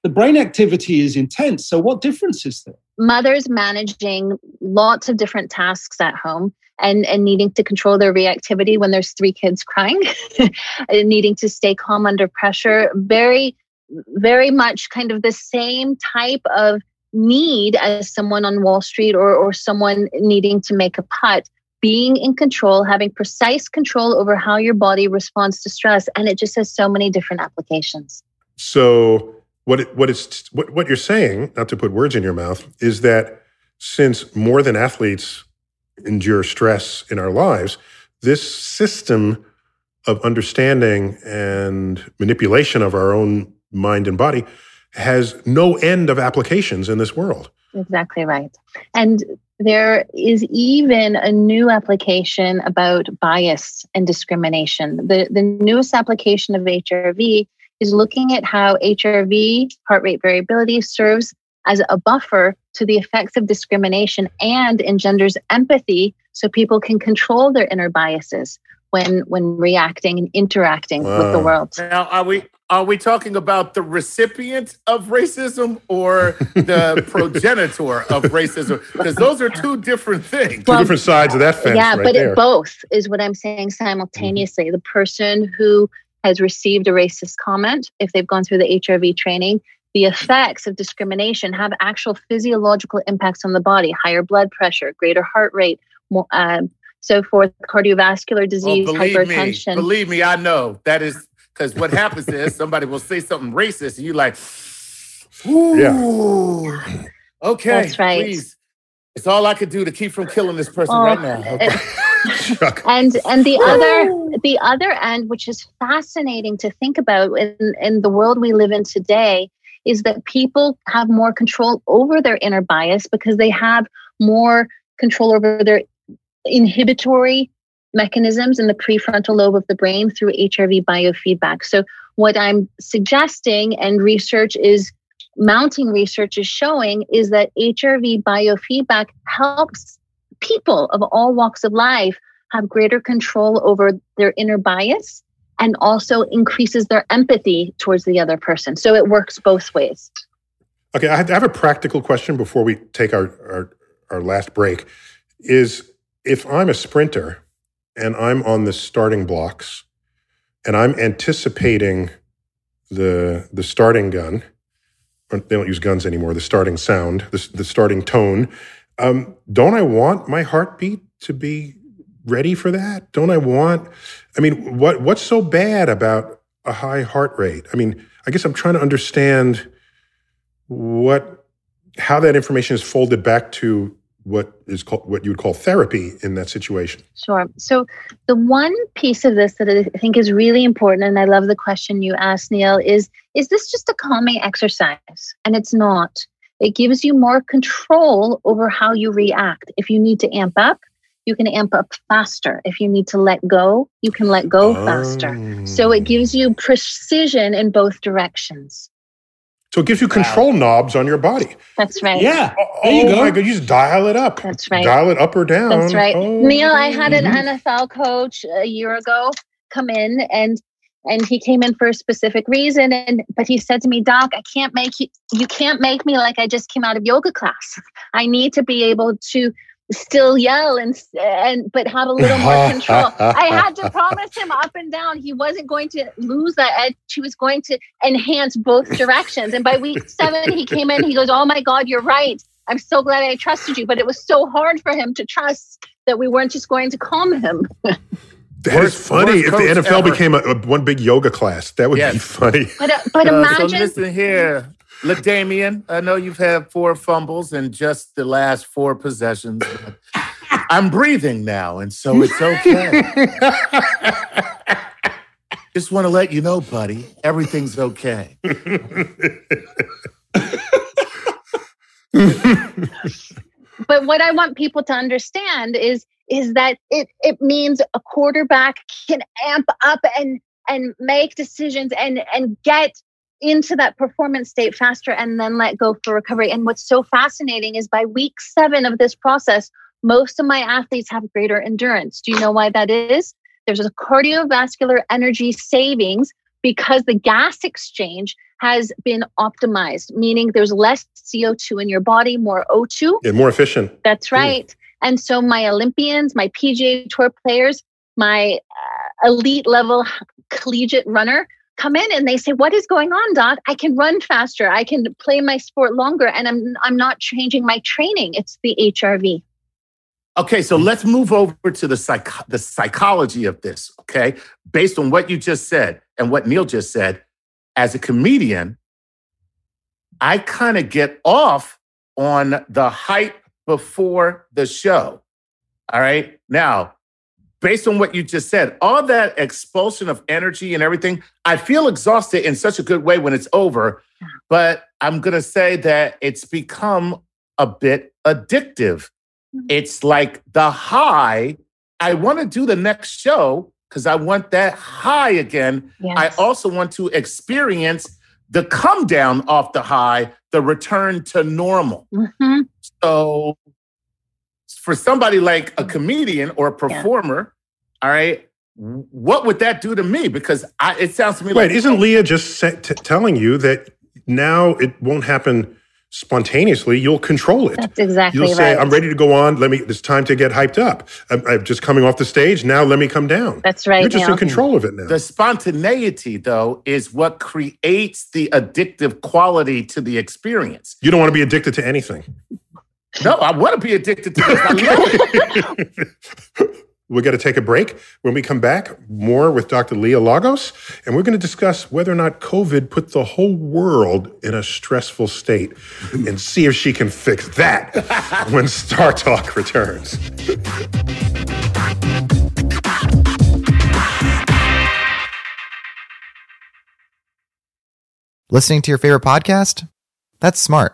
Speaker 3: the brain activity is intense. So what difference is there?
Speaker 4: mothers managing lots of different tasks at home and, and needing to control their reactivity when there's three kids crying and needing to stay calm under pressure very very much kind of the same type of need as someone on wall street or, or someone needing to make a putt being in control having precise control over how your body responds to stress and it just has so many different applications
Speaker 1: So what it, what it's what, what you're saying, not to put words in your mouth, is that since more than athletes endure stress in our lives, this system of understanding and manipulation of our own mind and body has no end of applications in this world.
Speaker 4: Exactly right. And there is even a new application about bias and discrimination. The, the newest application of HRV is looking at how HRV, heart rate variability, serves as a buffer to the effects of discrimination and engenders empathy so people can control their inner biases when when reacting and interacting with the world.
Speaker 2: Now, are we are we talking about the recipient of racism or the progenitor of racism? Because those are two different things.
Speaker 1: Two different sides of that fence
Speaker 4: yeah
Speaker 1: right
Speaker 4: but
Speaker 1: there.
Speaker 4: it both is what i'm saying simultaneously mm-hmm. the person who has received a racist comment if they've gone through the hrv training the effects of discrimination have actual physiological impacts on the body higher blood pressure greater heart rate more, um, so forth cardiovascular disease
Speaker 2: Oh, believe me,
Speaker 4: hypertension
Speaker 2: believe me, I know that is because what happens is somebody will say something racist, and you're like, ooh, okay,
Speaker 4: That's right.
Speaker 2: please. It's all I could do to keep from killing this person
Speaker 4: Oh,
Speaker 2: right now. Okay.
Speaker 1: Chuck.
Speaker 4: and and the other the other end which is fascinating to think about in, in the world we live in today is that people have more control over their inner bias because they have more control over their inhibitory mechanisms in the prefrontal lobe of the brain through HRV biofeedback. So what I'm suggesting and research is mounting research is showing is that HRV biofeedback helps people of all walks of life have greater control over their inner bias and also increases their empathy towards the other person. So it works both ways.
Speaker 1: Okay, I have a practical question before we take our, our our last break. Is if I'm a sprinter and I'm on the starting blocks and I'm anticipating the the starting gun, they don't use guns anymore. The starting sound, the the starting tone. Um, don't I want my heartbeat to be ready for that? Don't I want? I mean, what what's so bad about a high heart rate? I mean, I guess I'm trying to understand what how that information is folded back to what is called what you would call therapy in that situation?
Speaker 4: Sure. So the one piece of this that I think is really important, and I love the question you asked, Neil, is is this just a calming exercise? And it's not. It gives you more control over how you react. If you need to amp up, you can amp up faster. If you need to let go, you can let go oh. faster. So it oh. gives you precision in both directions.
Speaker 1: So it gives you control wow. knobs on your body.
Speaker 4: That's right.
Speaker 3: Yeah.
Speaker 1: Oh, there you oh go. my God, you just dial it up.
Speaker 4: That's right.
Speaker 1: Dial it up or down.
Speaker 4: That's right. Oh. Neil, I had an mm-hmm. NFL coach a year ago come in and and he came in for a specific reason and but he said to me doc i can't make you you can't make me like i just came out of yoga class i need to be able to still yell and and but have a little more control. I had to promise him up and down he wasn't going to lose that edge. He was going to enhance both directions. And by week seven, he came in. He goes, "Oh my God, you're right. I'm so glad I trusted you." But it was so hard for him to trust that we weren't just going to calm him.
Speaker 1: That is funny. If the NFL ever. became a, a, one big yoga class, that would yes. be funny.
Speaker 4: But, uh, but uh, imagine.
Speaker 2: So listen here. look, LaDainian, I know you've had four fumbles in just the last four possessions. I'm breathing now, and so it's okay. just want to let you know, buddy, everything's okay.
Speaker 4: but what I want people to understand is is that it it means a quarterback can amp up and and make decisions and and get into that performance state faster and then let go for recovery. And what's so fascinating is by week seven of this process, most of my athletes have greater endurance. Do you know why that is? There's a cardiovascular energy savings because the gas exchange has been optimized, meaning there's less CO2 in your body, more O2.
Speaker 1: Yeah, more efficient.
Speaker 4: That's right. Mm. And so my Olympians, my PGA Tour players, my uh, elite level collegiate runner, come in and they say, "What is going on, doc? I can run faster. I can play my sport longer and I'm I'm not changing my training. It's the HRV."
Speaker 2: Okay, so let's move over to the psych- the psychology of this, okay? Based on what you just said and what Neil just said, as a comedian, I kind of get off on the hype before the show. All right? Now, based on what you just said, all that expulsion of energy and everything, I feel exhausted in such a good way when it's over. But I'm going to say that it's become a bit addictive. Mm-hmm. It's like the high. I want to do the next show because I want that high again. Yes. I also want to experience the come down off the high, the return to normal. Mm-hmm. So for somebody like a mm-hmm. comedian or a performer, yeah. all right, what would that do to me? Because I, it sounds to me
Speaker 1: Wait,
Speaker 2: like.
Speaker 1: isn't Leah just t- telling you that now it won't happen spontaneously? You'll control it.
Speaker 4: That's exactly
Speaker 1: You'll say,
Speaker 4: right.
Speaker 1: I'm ready to go on. Let me, it's time to get hyped up. I'm, I'm, just coming off the stage. Now let me come down.
Speaker 4: That's right.
Speaker 1: You're just in control of it now.
Speaker 2: The spontaneity, though, is what creates the addictive quality to the experience.
Speaker 1: You don't want to be addicted to anything.
Speaker 2: No, I want to be addicted to
Speaker 1: this. I love it. We're going to take a break. When we come back, more with Dr. Leah Lagos, and we're going to discuss whether or not COVID put the whole world in a stressful state and see if she can fix that when Star Talk returns.
Speaker 5: Listening to your favorite podcast? That's smart.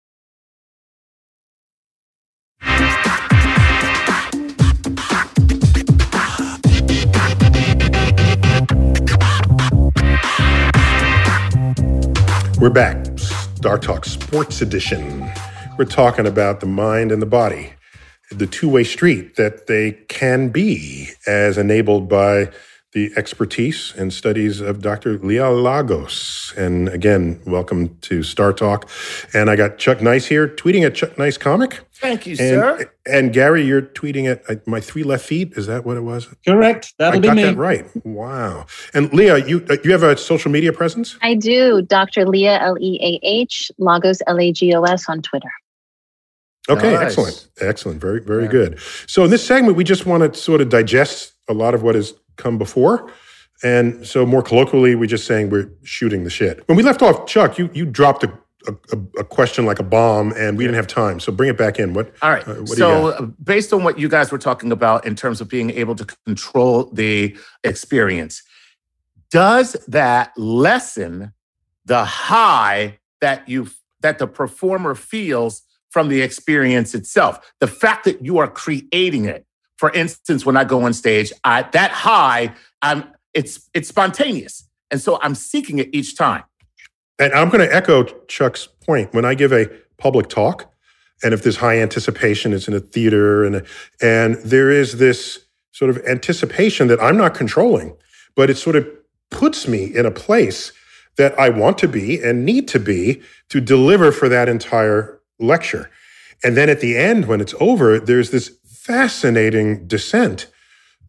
Speaker 1: We're back. Star Talk Sports Edition. We're talking about the mind and the body, the two way street that they can be as enabled by the expertise and studies of Dr. Leah Lagos. And again, welcome to Star Talk. And I got Chuck Nice here tweeting at Chuck Nice Comic.
Speaker 2: Thank you,
Speaker 1: And,
Speaker 2: sir.
Speaker 1: and Gary, you're tweeting at my three left feet. Is that what it was?
Speaker 3: Correct. That'll
Speaker 1: I
Speaker 3: be
Speaker 1: got
Speaker 3: me.
Speaker 1: that right. Wow. And Leah, you uh, you have a social media presence?
Speaker 4: I do. Dr. Leah, L E A H, Lagos, L A G O S on Twitter.
Speaker 1: Okay,
Speaker 2: Nice.
Speaker 1: excellent. Excellent. Very, very
Speaker 2: Yeah.
Speaker 1: good. So in this segment, we just want to sort of digest a lot of what has come before. And so more colloquially, we're just saying we're shooting the shit. When we left off, Chuck, you you dropped a a, a- question like a bomb, and we didn't have time. So bring it back in. What?
Speaker 2: All right.
Speaker 1: Uh, what
Speaker 2: so, uh, based on what you guys were talking about in terms of being able to control the experience, does that lessen the high that you that the performer feels from the experience itself? The fact that you are creating it. For instance, when I go on stage, I, that high, I'm it's it's spontaneous, and so I'm seeking it each time.
Speaker 1: And I'm going to echo Chuck's point. When I give a public talk, and if there's high anticipation, it's in a theater, and and there is this sort of anticipation that I'm not controlling, but it sort of puts me in a place that I want to be and need to be to deliver for that entire lecture. And then at the end, when it's over, there's this fascinating descent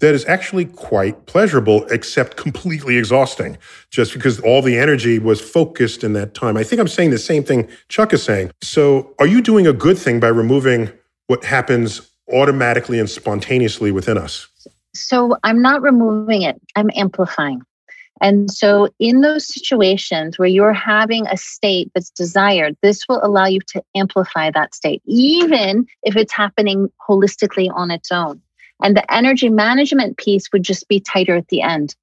Speaker 1: that is actually quite pleasurable, except completely exhausting, just because all the energy was focused in that time. I think I'm saying the same thing Chuck is saying. So, are you doing a good thing by removing what happens automatically and spontaneously within us?
Speaker 4: So I'm not removing it, I'm amplifying. And so, in those situations where you're having a state that's desired, this will allow you to amplify that state, even if it's happening holistically on its own. And the energy management piece would just be tighter at the end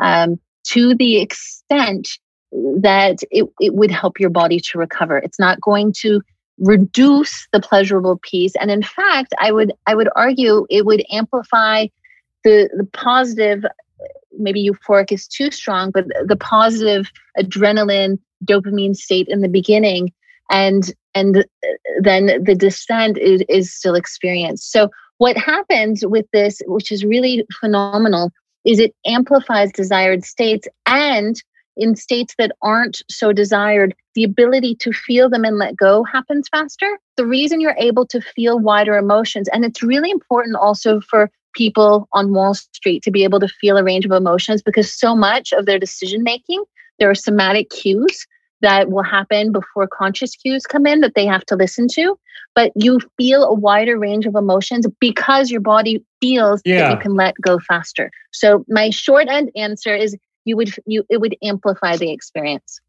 Speaker 4: um, to the extent that it, it would help your body to recover. It's not going to reduce the pleasurable piece. And in fact, I would I would argue it would amplify the the positive maybe euphoric is too strong, but the positive adrenaline, dopamine state in the beginning, and and then the descent is, is still experienced. So what happens with this, which is really phenomenal, is it amplifies desired states and in states that aren't so desired, the ability to feel them and let go happens faster. The reason you're able to feel wider emotions, and it's really important also for people on Wall Street to be able to feel a range of emotions because so much of their decision making, there are somatic cues that will happen before conscious cues come in that they have to listen to. But you feel a wider range of emotions because your body feels that you can let go faster. So my short end answer is you would you it would amplify the experience.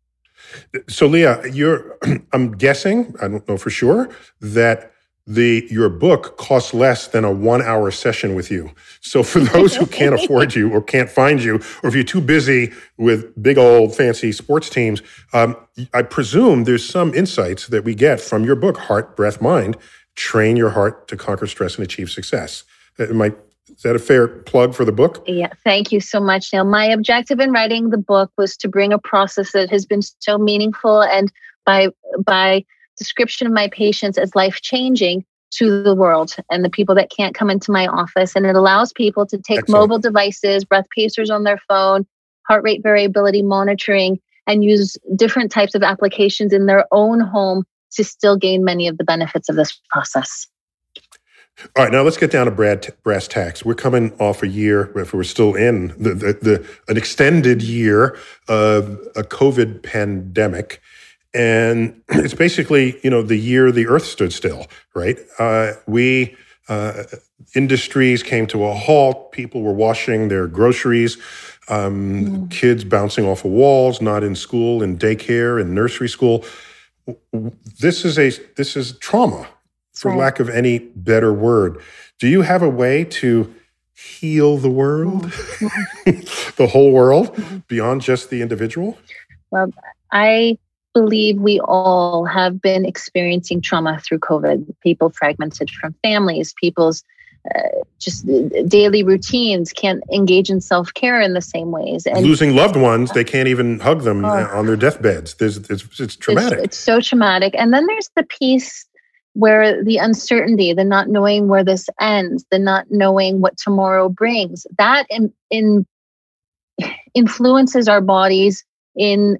Speaker 1: So, Leah, you're I'm guessing, I don't know for sure, that the your book costs less than a one hour session with you. So for those who can't afford you or can't find you, or if you're too busy with big old fancy sports teams, um, I presume there's some insights that we get from your book, Heart, Breath, Mind. Train your heart to conquer stress and achieve success. Uh, Am I, is that a fair plug for the book?
Speaker 4: Yeah, thank you so much, Neil. My objective in writing the book was to bring a process that has been so meaningful and by by description of my patients as life changing to the world and the people that can't come into my office. And it allows people to take
Speaker 1: Excellent.
Speaker 4: mobile devices, breath pacers on their phone, heart rate variability monitoring, and use different types of applications in their own home to still gain many of the benefits of this process.
Speaker 1: All right, now let's get down to brad, brass tacks. We're coming off a year, if we're still in the, the, the an extended year of a COVID pandemic, and it's basically you know the year the Earth stood still. Right? Uh, we Uh, industries came to a halt. People were washing their groceries. Um, mm. Kids bouncing off of walls, not in school, in daycare, in nursery school. This is a this is trauma, for right. lack of any better word. Do you have a way to heal the world, mm. the whole world, mm. beyond just the individual?
Speaker 4: Well, I believe we all have been experiencing trauma through COVID. People fragmented from families, people's uh, just daily routines can't engage in self care in the same ways.
Speaker 1: And losing loved ones, they can't even hug them uh, on their deathbeds. There's, it's, it's traumatic.
Speaker 4: It's, it's so traumatic. And then there's the piece where the uncertainty, the not knowing where this ends, the not knowing what tomorrow brings, that in, in influences our bodies in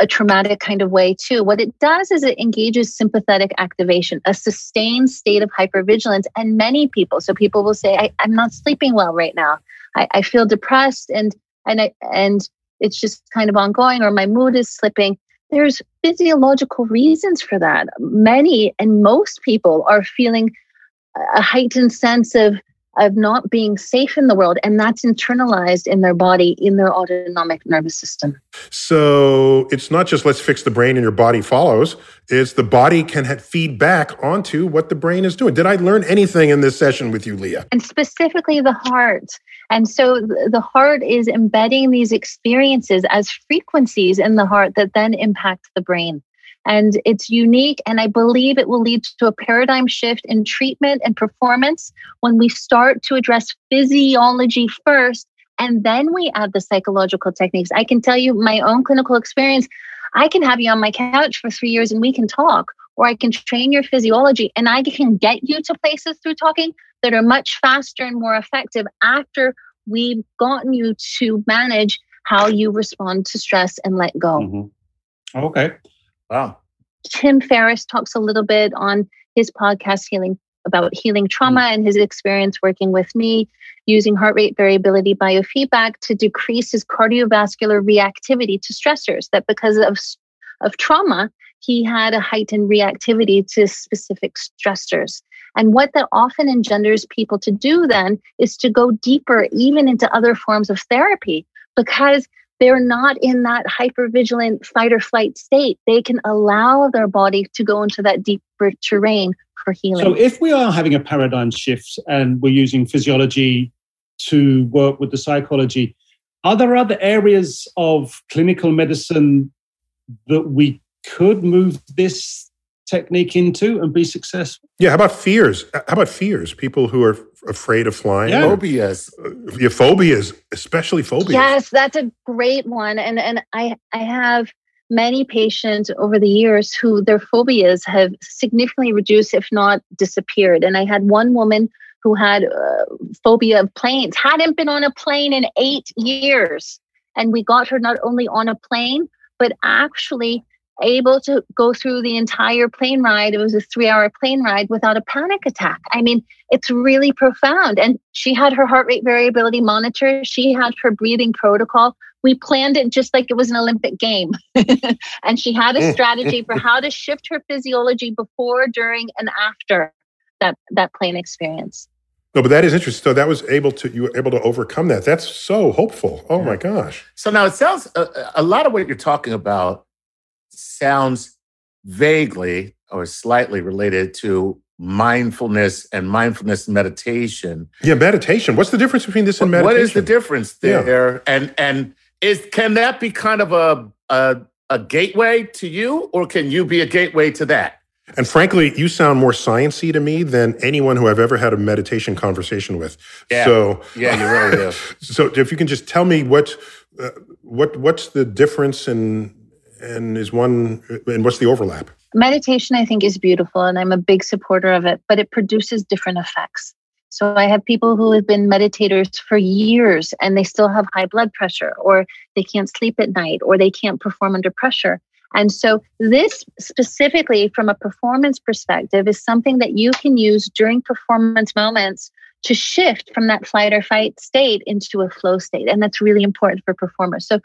Speaker 4: a traumatic kind of way too. What it does is it engages sympathetic activation, a sustained state of hypervigilance. And many people, so people will say, I, am not sleeping well right now. I, I feel depressed and and I, and it's just kind of ongoing, or my mood is slipping. There's physiological reasons for that. Many and most people are feeling a heightened sense of of not being safe in the world and that's internalized in their body in their autonomic nervous system.
Speaker 1: So it's not just let's fix the brain and your body follows it's the body can feed back onto what the brain is doing. Did i learn anything in this session with you leah?
Speaker 4: And specifically the heart. And so the heart is embedding these experiences as frequencies in the heart that then impact the brain and it's unique. And I believe it will lead to a paradigm shift in treatment and performance when we start to address physiology first and then we add the psychological techniques. I can tell you my own clinical experience. I can have you on my couch for three years and we can talk, or I can train your physiology and I can get you to places through talking that are much faster and more effective after we've gotten you to manage how you respond to stress and let go.
Speaker 3: Mm-hmm. Okay. Wow.
Speaker 4: Tim Ferriss talks a little bit on his podcast, Healing, about healing trauma mm. and his experience working with me using heart rate variability biofeedback to decrease his cardiovascular reactivity to stressors. That because of, of trauma, he had a heightened reactivity to specific stressors. And what that often engenders people to do then is to go deeper, even into other forms of therapy, because they're not in that hypervigilant fight or flight state. They can allow their body to go into that deeper terrain for healing.
Speaker 3: So, if we are having a paradigm shift and we're using physiology to work with the psychology, are there other areas of clinical medicine that we could move this technique into and be successful.
Speaker 1: Yeah. How about fears? How about fears? People who are afraid of flying.
Speaker 2: Yeah. Phobias.
Speaker 1: Uh, yeah, phobias, especially phobias.
Speaker 4: Yes, that's a great one. And and I I have many patients over the years who their phobias have significantly reduced, if not disappeared. And I had one woman who had uh, phobia of planes, hadn't been on a plane in eight years. And we got her not only on a plane, but actually able to go through the entire plane ride. It was a three hour plane ride without a panic attack. I mean, it's really profound. And she had her heart rate variability monitor, she had her breathing protocol. We planned it just like it was an Olympic game. and she had a strategy for how to shift her physiology before, during, and after that, that plane experience.
Speaker 1: No, but that is interesting. So that was able to you were able to overcome that. That's so hopeful. Oh yeah. my gosh.
Speaker 2: So now it sounds a, a lot of what you're talking about sounds vaguely or slightly related to mindfulness and mindfulness meditation.
Speaker 1: Yeah, meditation. What's the difference between this and meditation?
Speaker 2: What is the difference there? Yeah. And and is can that be kind of a, a a gateway to you, or can you be a gateway to that?
Speaker 1: And frankly, you sound more sciency to me than anyone who I've ever had a meditation conversation with.
Speaker 2: Yeah.
Speaker 1: So
Speaker 2: yeah, you really do.
Speaker 1: so if you can just tell me what uh, what what's the difference in and is one and what's the overlap?
Speaker 4: Meditation i think is beautiful and i'm a big supporter of it but it produces different effects. So i have people who have been meditators for years and they still have high blood pressure or they can't sleep at night or they can't perform under pressure. And so this specifically from a performance perspective is something that you can use during performance moments to shift from that flight or fight state into a flow state and that's really important for performers. So uh,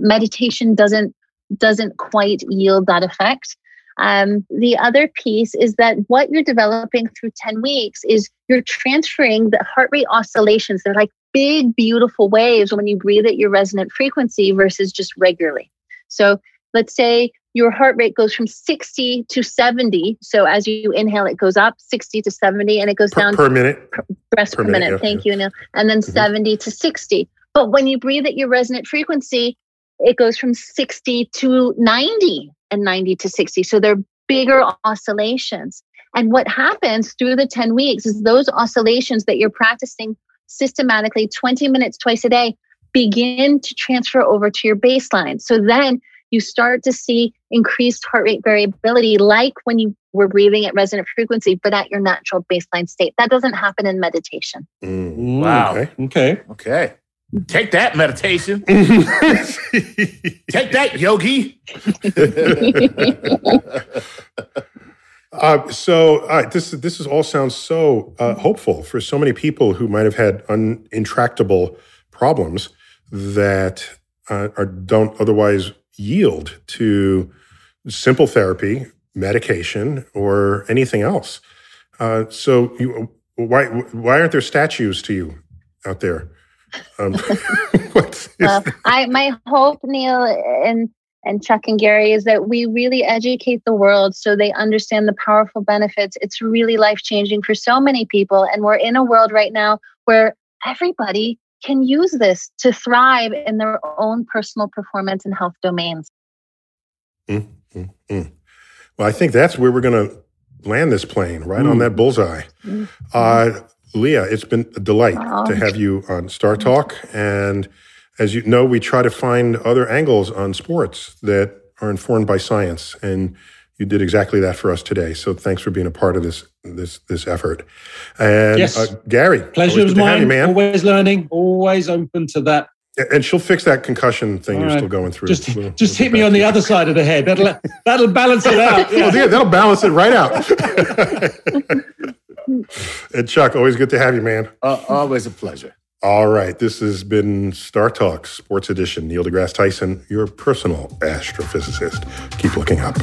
Speaker 4: meditation doesn't doesn't quite yield that effect. Um, the other piece is that what you're developing through 10 weeks is you're transferring the heart rate oscillations. They're like big, beautiful waves when you breathe at your resonant frequency versus just regularly. So let's say your heart rate goes from 60 to 70. So as you inhale, it goes up 60 to 70 and it goes
Speaker 1: per,
Speaker 4: down
Speaker 1: per minute.
Speaker 4: Per, per minute. minute. Yeah, Thank yeah. you, Neil. And then mm-hmm. 70 to 60. But when you breathe at your resonant frequency, it goes from 60 to 90 and 90 to 60. So they're bigger oscillations. And what happens through the 10 weeks is those oscillations that you're practicing systematically 20 minutes twice a day begin to transfer over to your baseline. So then you start to see increased heart rate variability, like when you were breathing at resonant frequency, but at your natural baseline state. That doesn't happen in meditation.
Speaker 2: Mm, wow.
Speaker 3: Okay. Okay.
Speaker 2: Okay. Take that meditation. Take that yogi.
Speaker 1: uh, so uh, this this is all sounds so uh, hopeful for so many people who might have had un- intractable problems that uh, are, don't otherwise yield to simple therapy, medication, or anything else. Uh, so you, why why aren't there statues to you out there? Um,
Speaker 4: well, I my hope, Neil, and and Chuck and Gary, is that we really educate the world so they understand the powerful benefits. It's really life changing for so many people, and we're in a world right now where everybody can use this to thrive in their own personal performance and health domains.
Speaker 1: Mm, mm, mm. Well, I think that's where we're going to land this plane, right on mm. that bullseye. Mm-hmm. Uh, Leah, it's been a delight oh. to have you on Star Talk. And as you know, we try to find other angles on sports that are informed by science. And you did exactly that for us today. So thanks for being a part of this this this effort. And
Speaker 3: yes.
Speaker 1: uh, Gary,
Speaker 3: pleasure was mine. You, man. Always learning, always open to that.
Speaker 1: And she'll fix that concussion thing All you're right. still going through.
Speaker 3: Just, we'll, just we'll hit me on the other side of the head. That'll that'll balance it out.
Speaker 1: Yeah. well, yeah, that'll balance it right out. and Chuck, always good to have you, man.
Speaker 2: Uh, always a pleasure.
Speaker 1: All right. This has been Star Talk Sports Edition. Neil deGrasse Tyson, your personal astrophysicist. Keep looking up.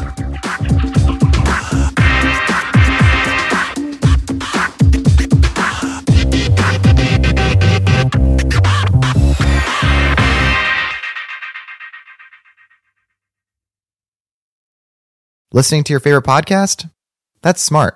Speaker 5: Listening to your favorite podcast? That's smart.